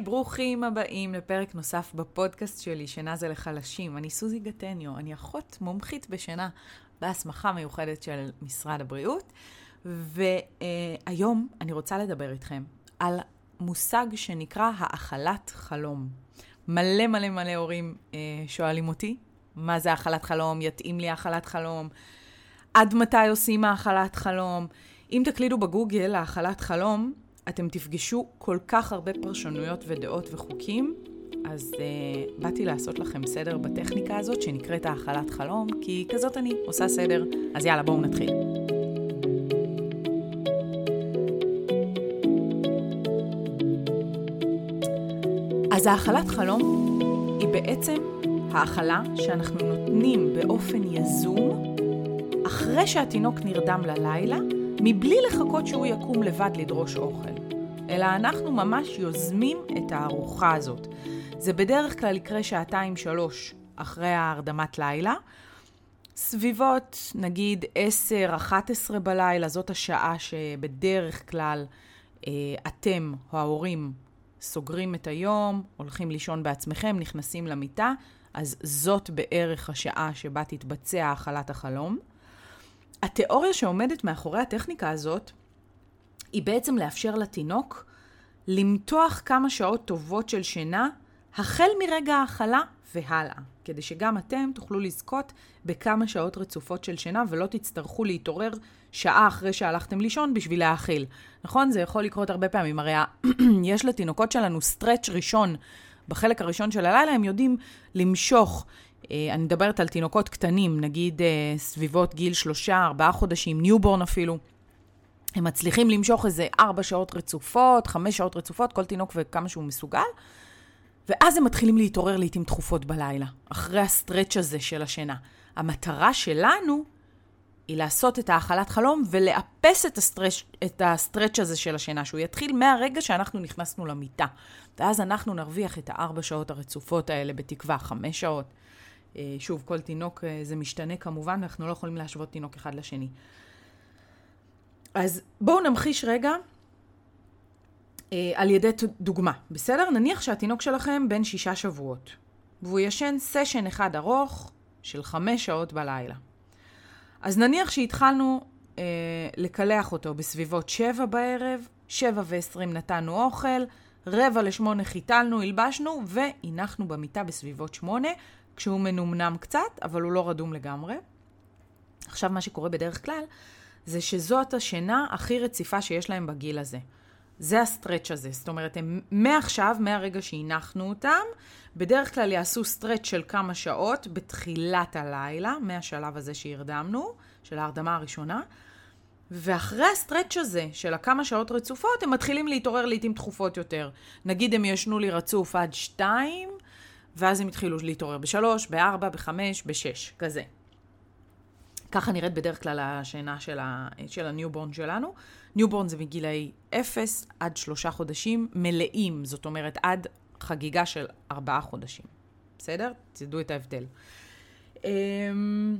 היי, ברוכים הבאים לפרק נוסף בפודקאסט שלי, שינה זה לחלשים. אני סוזי גטניו, אני אחות מומחית בשינה בהסמכה מיוחדת של משרד הבריאות, והיום אני רוצה לדבר איתכם על מושג שנקרא האכלת חלום. מלא מלא מלא הורים אה, שואלים אותי, מה זה האכלת חלום? יתאים לי האכלת חלום? עד מתי עושים האכלת חלום? אם תקלידו בגוגל האכלת חלום, אתם תפגשו כל כך הרבה פרשנויות ודעות וחוקים, אז uh, באתי לעשות לכם סדר בטכניקה הזאת שנקראת האכלת חלום, כי כזאת אני עושה סדר. אז יאללה, בואו נתחיל. אז האכלת חלום היא בעצם האכלה שאנחנו נותנים באופן יזום אחרי שהתינוק נרדם ללילה, מבלי לחכות שהוא יקום לבד לדרוש אוכל, אלא אנחנו ממש יוזמים את הארוחה הזאת. זה בדרך כלל יקרה שעתיים-שלוש אחרי ההרדמת לילה. סביבות, נגיד 10-11 בלילה, זאת השעה שבדרך כלל אה, אתם ההורים סוגרים את היום, הולכים לישון בעצמכם, נכנסים למיטה, אז זאת בערך השעה שבה תתבצע האכלת החלום. התיאוריה שעומדת מאחורי הטכניקה הזאת, היא בעצם לאפשר לתינוק למתוח כמה שעות טובות של שינה, החל מרגע ההאכלה והלאה, כדי שגם אתם תוכלו לזכות בכמה שעות רצופות של שינה ולא תצטרכו להתעורר שעה אחרי שהלכתם לישון בשביל להאכיל. נכון? זה יכול לקרות הרבה פעמים. הרי יש לתינוקות שלנו סטרץ' ראשון בחלק הראשון של הלילה, הם יודעים למשוך אני מדברת על תינוקות קטנים, נגיד אה, סביבות גיל שלושה, ארבעה חודשים, newborn אפילו. הם מצליחים למשוך איזה ארבע שעות רצופות, חמש שעות רצופות, כל תינוק וכמה שהוא מסוגל, ואז הם מתחילים להתעורר לעיתים תכופות בלילה, אחרי ה stretch הזה של השינה. המטרה שלנו היא לעשות את האכלת חלום ולאפס את ה stretch, את ה stretch הזה של השינה, שהוא יתחיל מהרגע שאנחנו נכנסנו למיטה. ואז אנחנו נרוויח את הארבע שעות הרצופות האלה, בתקווה, חמש שעות. אה, שוב, כל תינוק אה, זה משתנה כמובן, ואנחנו לא יכולים להשוות תינוק אחד לשני. אז בואו נמחיש רגע אה, על ידי דוגמה, בסדר? נניח שהתינוק שלכם בן שישה שבועות, והוא ישן סשן אחד ארוך של חמש שעות בלילה. אז נניח שהתחלנו אה, לקלח אותו בסביבות שבע בערב, שבע ועשרים נתנו אוכל, רבע לשמונה חיתלנו, הלבשנו והנחנו במיטה בסביבות שמונה, כשהוא מנומנם קצת, אבל הוא לא רדום לגמרי. עכשיו, מה שקורה בדרך כלל, זה שזאת השינה הכי רציפה שיש להם בגיל הזה. זה ה stretch הזה. זאת אומרת, הם מעכשיו, מהרגע שהנחנו אותם, בדרך כלל יעשו stretch של כמה שעות בתחילת הלילה, מהשלב הזה שהרדמנו, של ההרדמה הראשונה, ואחרי ה stretch הזה של הכמה שעות רצופות, הם מתחילים להתעורר לעיתים תכופות יותר. נגיד הם ישנו לי רצוף עד שתיים, ואז הם התחילו להתעורר בשלוש, בארבע, בחמש, בשש, כזה. ככה נראית בדרך כלל השינה של, ה, של ה newborn שלנו. newborn זה מגילאי 0 עד שלושה חודשים מלאים, זאת אומרת עד חגיגה של ארבעה חודשים. בסדר? תדעו את ההבדל. אמ,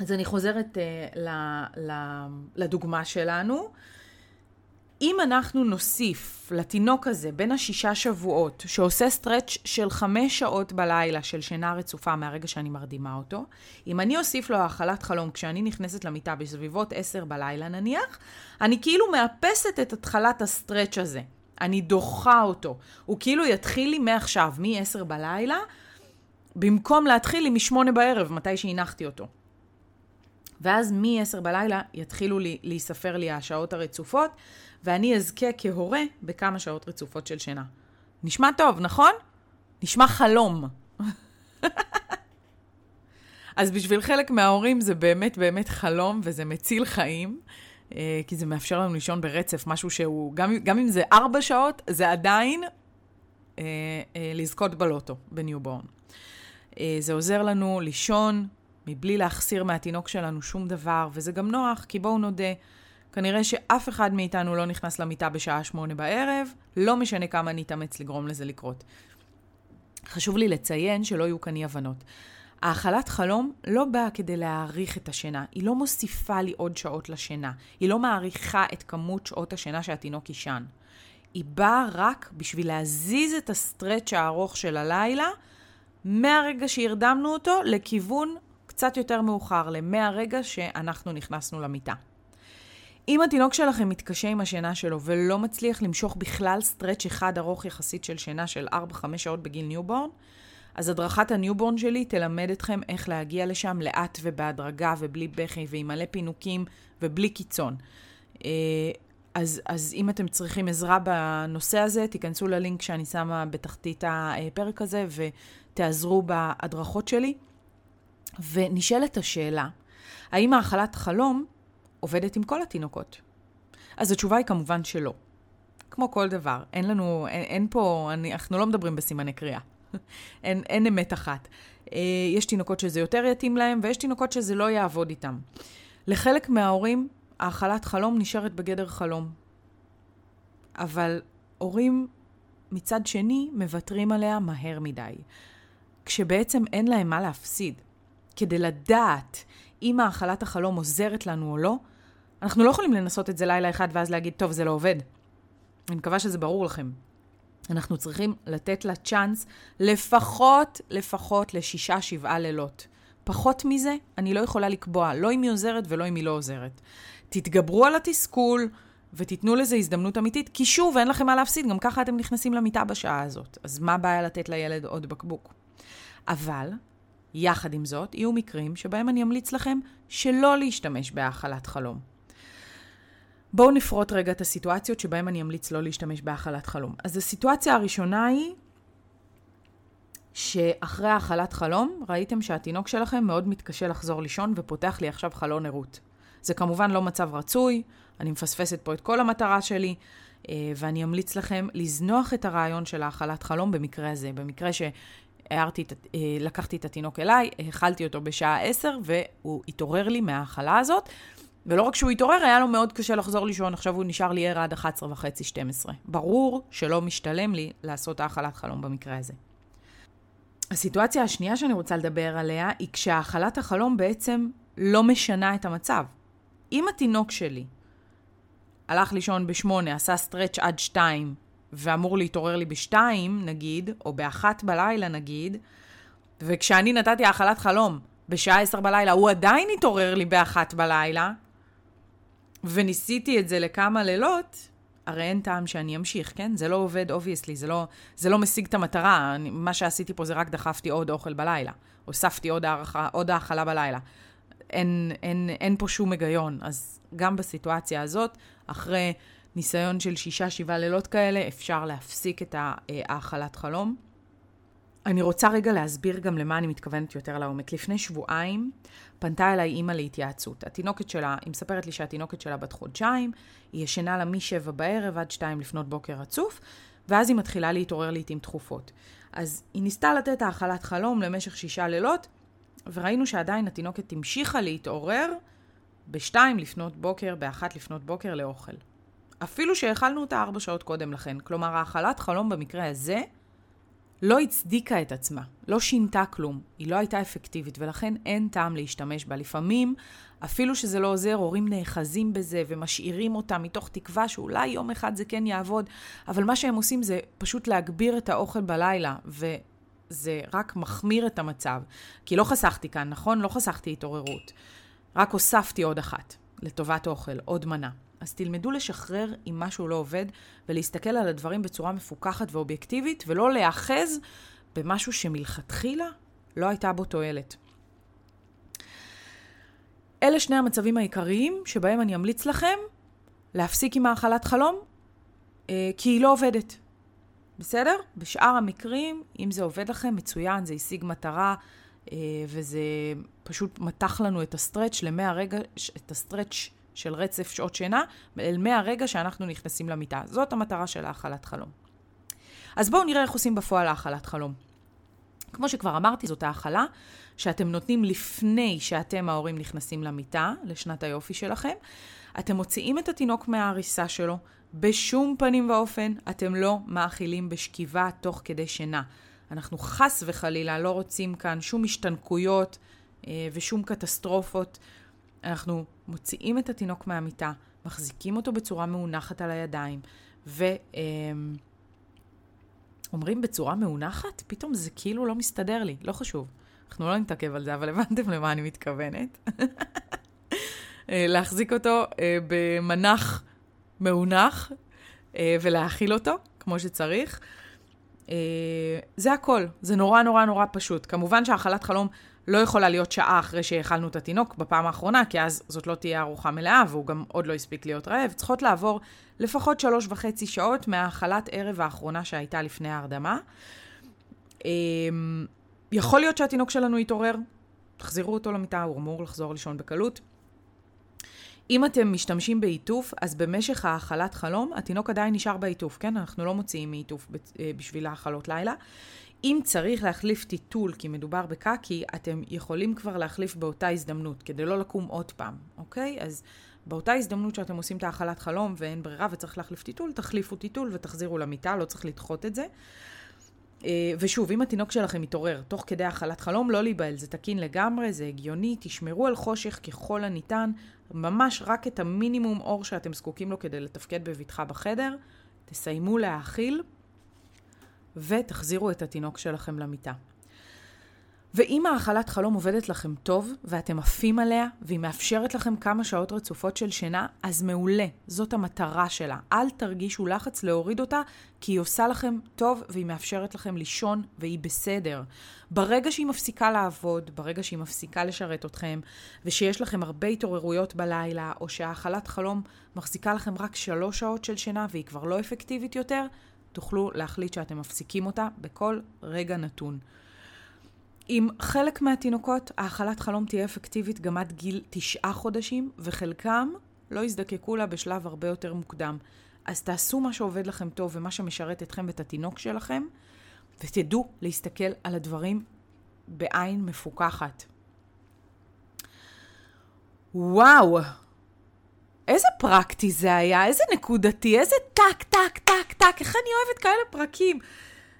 אז אני חוזרת ל, לדוגמה שלנו. אם אנחנו נוסיף לתינוק הזה בן השישה שבועות, שעושה stretch של חמש שעות בלילה של שינה רצופה מהרגע שאני מרדימה אותו, אם אני אוסיף לו האכלת חלום כשאני נכנסת למיטה בסביבות עשר בלילה נניח, אני כאילו מאפסת את התחלת ה stretch הזה. אני דוחה אותו. הוא כאילו יתחיל לי מעכשיו, מ-10 בלילה, במקום להתחיל לי מ-8 בערב, מתי שהנחתי אותו. ואז מ-10 בלילה יתחילו לי, להיספר לי השעות הרצופות, ואני אזכה כהורה בכמה שעות רצופות של שינה. נשמע טוב, נכון? נשמע חלום. אז בשביל חלק מההורים זה באמת באמת חלום וזה מציל חיים, אה, כי זה מאפשר לנו לישון ברצף, משהו שהוא, גם, גם אם זה ארבע שעות, זה עדיין אה, אה, לזכות בלוטו ב newborn. אה, זה עוזר לנו לישון מבלי להחסיר מהתינוק שלנו שום דבר, וזה גם נוח, כי בואו נודה, כנראה שאף אחד מאיתנו לא נכנס למיטה בשעה שמונה בערב, לא משנה כמה נתאמץ לגרום לזה לקרות. חשוב לי לציין שלא יהיו כאן אי-הבנות. האכלת חלום לא באה כדי להאריך את השינה, היא לא מוסיפה לי עוד שעות לשינה, היא לא מאריכה את כמות שעות השינה שהתינוק יישן. היא באה רק בשביל להזיז את ה stretch הארוך של הלילה, מהרגע שהרדמנו אותו לכיוון קצת יותר מאוחר, למהרגע שאנחנו נכנסנו למיטה. אם התינוק שלכם מתקשה עם השינה שלו ולא מצליח למשוך בכלל stretch אחד ארוך יחסית של שינה של 4-5 שעות בגיל newborn, אז הדרכת ה newborn שלי תלמד אתכם איך להגיע לשם לאט ובהדרגה ובלי בכי ועם מלא פינוקים ובלי קיצון. אה, אז, אז אם אתם צריכים עזרה בנושא הזה, תיכנסו ללינק שאני שמה בתחתית הפרק הזה ותעזרו בהדרכות שלי. ונשאלת השאלה, האם האכלת חלום עובדת עם כל התינוקות? אז התשובה היא כמובן שלא. כמו כל דבר, אין לנו, אין, אין פה, אני, אנחנו לא מדברים בסימני קריאה. אין, אין אמת אחת. אה, יש תינוקות שזה יותר יתאים להם, ויש תינוקות שזה לא יעבוד איתם. לחלק מההורים, האכלת חלום נשארת בגדר חלום. אבל הורים מצד שני מוותרים עליה מהר מדי, כשבעצם אין להם מה להפסיד. כדי לדעת אם האכלת החלום עוזרת לנו או לא, אנחנו לא יכולים לנסות את זה לילה אחד ואז להגיד, טוב, זה לא עובד. אני מקווה שזה ברור לכם. אנחנו צריכים לתת לה צ'אנס לפחות, לפחות לשישה, שבעה לילות. פחות מזה, אני לא יכולה לקבוע, לא אם היא עוזרת ולא אם היא לא עוזרת. תתגברו על התסכול ותיתנו לזה הזדמנות אמיתית, כי שוב, אין לכם מה להפסיד, גם ככה אתם נכנסים למיטה בשעה הזאת. אז מה הבעיה לתת לילד עוד בקבוק? אבל, יחד עם זאת, יהיו מקרים שבהם אני אמליץ לכם שלא להשתמש בהאכלת חלום. בואו נפרוט רגע את הסיטואציות שבהן אני אמליץ לא להשתמש בהאכלת חלום. אז הסיטואציה הראשונה היא שאחרי האכלת חלום, ראיתם שהתינוק שלכם מאוד מתקשה לחזור לישון ופותח לי עכשיו חלון ערות. זה כמובן לא מצב רצוי, אני מפספסת פה את כל המטרה שלי, אה, ואני אמליץ לכם לזנוח את הרעיון של האכלת חלום במקרה הזה. במקרה שהערתי, אה, לקחתי את התינוק אליי, האכלתי אותו בשעה 10 והוא התעורר לי מההאכלה הזאת. ולא רק שהוא התעורר, היה לו מאוד קשה לחזור לישון, עכשיו הוא נשאר לי ער עד 11 וחצי, 12. ברור שלא משתלם לי לעשות האכלת חלום במקרה הזה. הסיטואציה השנייה שאני רוצה לדבר עליה היא כשהאכלת החלום בעצם לא משנה את המצב. אם התינוק שלי הלך לישון בשמונה, עשה סטרץ' עד שתיים, ואמור להתעורר לי בשתיים, נגיד, או באחת בלילה, נגיד, וכשאני נתתי האכלת חלום בשעה עשר בלילה, הוא עדיין התעורר לי באחת בלילה, וניסיתי את זה לכמה לילות, הרי אין טעם שאני אמשיך, כן? זה לא עובד, obviously, זה, לא, זה לא משיג את המטרה. אני, מה שעשיתי פה זה רק דחפתי עוד אוכל בלילה. הוספתי עוד, הארכה, עוד האכלה בלילה. אין, אין, אין פה שום היגיון. אז גם בסיטואציה הזאת, אחרי ניסיון של שישה, שבעה לילות כאלה, אפשר להפסיק את האכלת חלום. אני רוצה רגע להסביר גם למה אני מתכוונת יותר לעומק. לפני שבועיים פנתה אליי אימא להתייעצות. התינוקת שלה, היא מספרת לי שהתינוקת שלה בת חודשיים, היא ישנה לה משבע בערב עד שתיים לפנות בוקר רצוף, ואז היא מתחילה להתעורר לעיתים תכופות. אז היא ניסתה לתת האכלת חלום למשך שישה לילות, וראינו שעדיין התינוקת המשיכה להתעורר בשתיים לפנות בוקר, באחת לפנות בוקר לאוכל. אפילו שהאכלנו אותה ארבע שעות קודם לכן. כלומר, האכלת חלום במקרה הזה לא הצדיקה את עצמה, לא שינתה כלום, היא לא הייתה אפקטיבית, ולכן אין טעם להשתמש בה. לפעמים, אפילו שזה לא עוזר, הורים נאחזים בזה ומשאירים אותה מתוך תקווה שאולי יום אחד זה כן יעבוד, אבל מה שהם עושים זה פשוט להגביר את האוכל בלילה, וזה רק מחמיר את המצב. כי לא חסכתי כאן, נכון? לא חסכתי התעוררות. רק הוספתי עוד אחת לטובת אוכל, עוד מנה. אז תלמדו לשחרר אם משהו לא עובד, ולהסתכל על הדברים בצורה מפוקחת ואובייקטיבית, ולא להיאחז במשהו שמלכתחילה לא הייתה בו תועלת. אלה שני המצבים העיקריים שבהם אני אמליץ לכם להפסיק עם האכלת חלום, אה, כי היא לא עובדת. בסדר? בשאר המקרים, אם זה עובד לכם, מצוין, זה השיג מטרה, אה, וזה פשוט מתח לנו את הסטרץ' למהרגע, את הסטרץ' של רצף שעות שינה, אל מהרגע שאנחנו נכנסים למיטה. זאת המטרה של האכלת חלום. אז בואו נראה איך עושים בפועל האכלת חלום. כמו שכבר אמרתי, זאת האכלה שאתם נותנים לפני שאתם ההורים נכנסים למיטה, לשנת היופי שלכם. אתם מוציאים את התינוק מהעריסה שלו, בשום פנים ואופן אתם לא מאכילים בשכיבה תוך כדי שינה. אנחנו חס וחלילה לא רוצים כאן שום השתנקויות אה, ושום קטסטרופות. אנחנו מוציאים את התינוק מהמיטה, מחזיקים אותו בצורה מאונחת על הידיים, ואומרים בצורה מאונחת, פתאום זה כאילו לא מסתדר לי, לא חשוב. אנחנו לא נתעכב על זה, אבל הבנתם למה אני מתכוונת. אה, להחזיק אותו אה, במנח מאונח אה, ולהאכיל אותו כמו שצריך. זה הכל, זה נורא נורא נורא פשוט. כמובן שהאכלת חלום לא יכולה להיות שעה אחרי שהאכלנו את התינוק בפעם האחרונה, כי אז זאת לא תהיה ארוחה מלאה, והוא גם עוד לא הספיק להיות רעב. צריכות לעבור לפחות שלוש וחצי שעות מהאכלת ערב האחרונה שהייתה לפני ההרדמה. יכול להיות שהתינוק שלנו יתעורר, תחזירו אותו למיטה, הוא אמור לחזור לישון בקלות. אם אתם משתמשים בעיטוף, אז במשך האכלת חלום, התינוק עדיין נשאר בעיטוף, כן? אנחנו לא מוציאים מעיטוף אה, בשביל האכלות לילה. אם צריך להחליף טיטול, כי מדובר בקקי, אתם יכולים כבר להחליף באותה הזדמנות, כדי לא לקום עוד פעם, אוקיי? אז באותה הזדמנות שאתם עושים את האכלת חלום ואין ברירה וצריך להחליף טיטול, תחליפו טיטול ותחזירו למיטה, לא צריך לדחות את זה. אה, ושוב, אם התינוק שלכם מתעורר תוך כדי האכלת חלום, לא להיבהל, זה תקין לגמרי, זה הגיוני, תשמרו על חושך ככל הניתן, ממש רק את המינימום אור שאתם זקוקים לו כדי לתפקד בבטחה בחדר, תסיימו להאכיל ותחזירו את התינוק שלכם למיטה. ואם האכלת חלום עובדת לכם טוב, ואתם עפים עליה, והיא מאפשרת לכם כמה שעות רצופות של שינה, אז מעולה, זאת המטרה שלה. אל תרגישו לחץ להוריד אותה, כי היא עושה לכם טוב, והיא מאפשרת לכם לישון, והיא בסדר. ברגע שהיא מפסיקה לעבוד, ברגע שהיא מפסיקה לשרת אתכם, ושיש לכם הרבה התעוררויות בלילה, או שהאכלת חלום מחזיקה לכם רק שלוש שעות של שינה, והיא כבר לא אפקטיבית יותר, תוכלו להחליט שאתם מפסיקים אותה בכל רגע נתון. עם חלק מהתינוקות, האכלת חלום תהיה אפקטיבית גם עד גיל תשעה חודשים, וחלקם לא יזדקקו לה בשלב הרבה יותר מוקדם. אז תעשו מה שעובד לכם טוב ומה שמשרת אתכם ואת התינוק שלכם, ותדעו להסתכל על הדברים בעין מפוקחת. וואו, איזה פרקטי זה היה, איזה נקודתי, איזה טק, טק, טק, טק, איך אני אוהבת כאלה פרקים.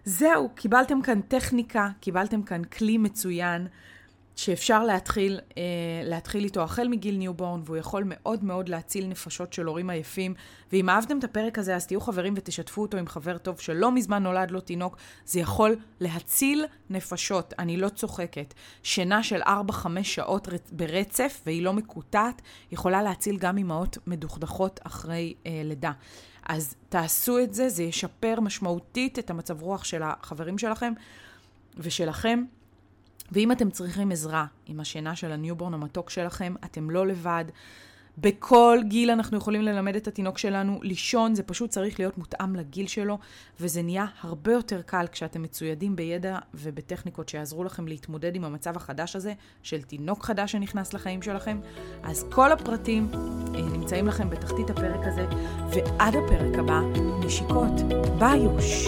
זהו, קיבלתם כאן טכניקה, קיבלתם כאן כלי מצוין, שאפשר להתחיל, אה, להתחיל איתו החל מגיל newborn, והוא יכול מאוד מאוד להציל נפשות של הורים עייפים. ואם אהבתם את הפרק הזה, אז תהיו חברים ותשתפו אותו עם חבר טוב שלא מזמן נולד לו תינוק. זה יכול להציל נפשות, אני לא צוחקת. שינה של 4-5 שעות ברצף, והיא לא מקוטעת, יכולה להציל גם אמהות מדוכדכות אחרי אה, לידה. אז תעשו את זה, זה ישפר משמעותית את המצב רוח של החברים שלכם ושלכם. ואם אתם צריכים עזרה עם השינה של ה newborn המתוק שלכם, אתם לא לבד. בכל גיל אנחנו יכולים ללמד את התינוק שלנו לישון, זה פשוט צריך להיות מותאם לגיל שלו, וזה נהיה הרבה יותר קל כשאתם מצוידים בידע ובטכניקות שיעזרו לכם להתמודד עם המצב החדש הזה של תינוק חדש שנכנס לחיים שלכם. אז כל הפרטים אה, נמצאים לכם בתחתית הפרק הזה, ועד הפרק הבא, נשיקות ביוש.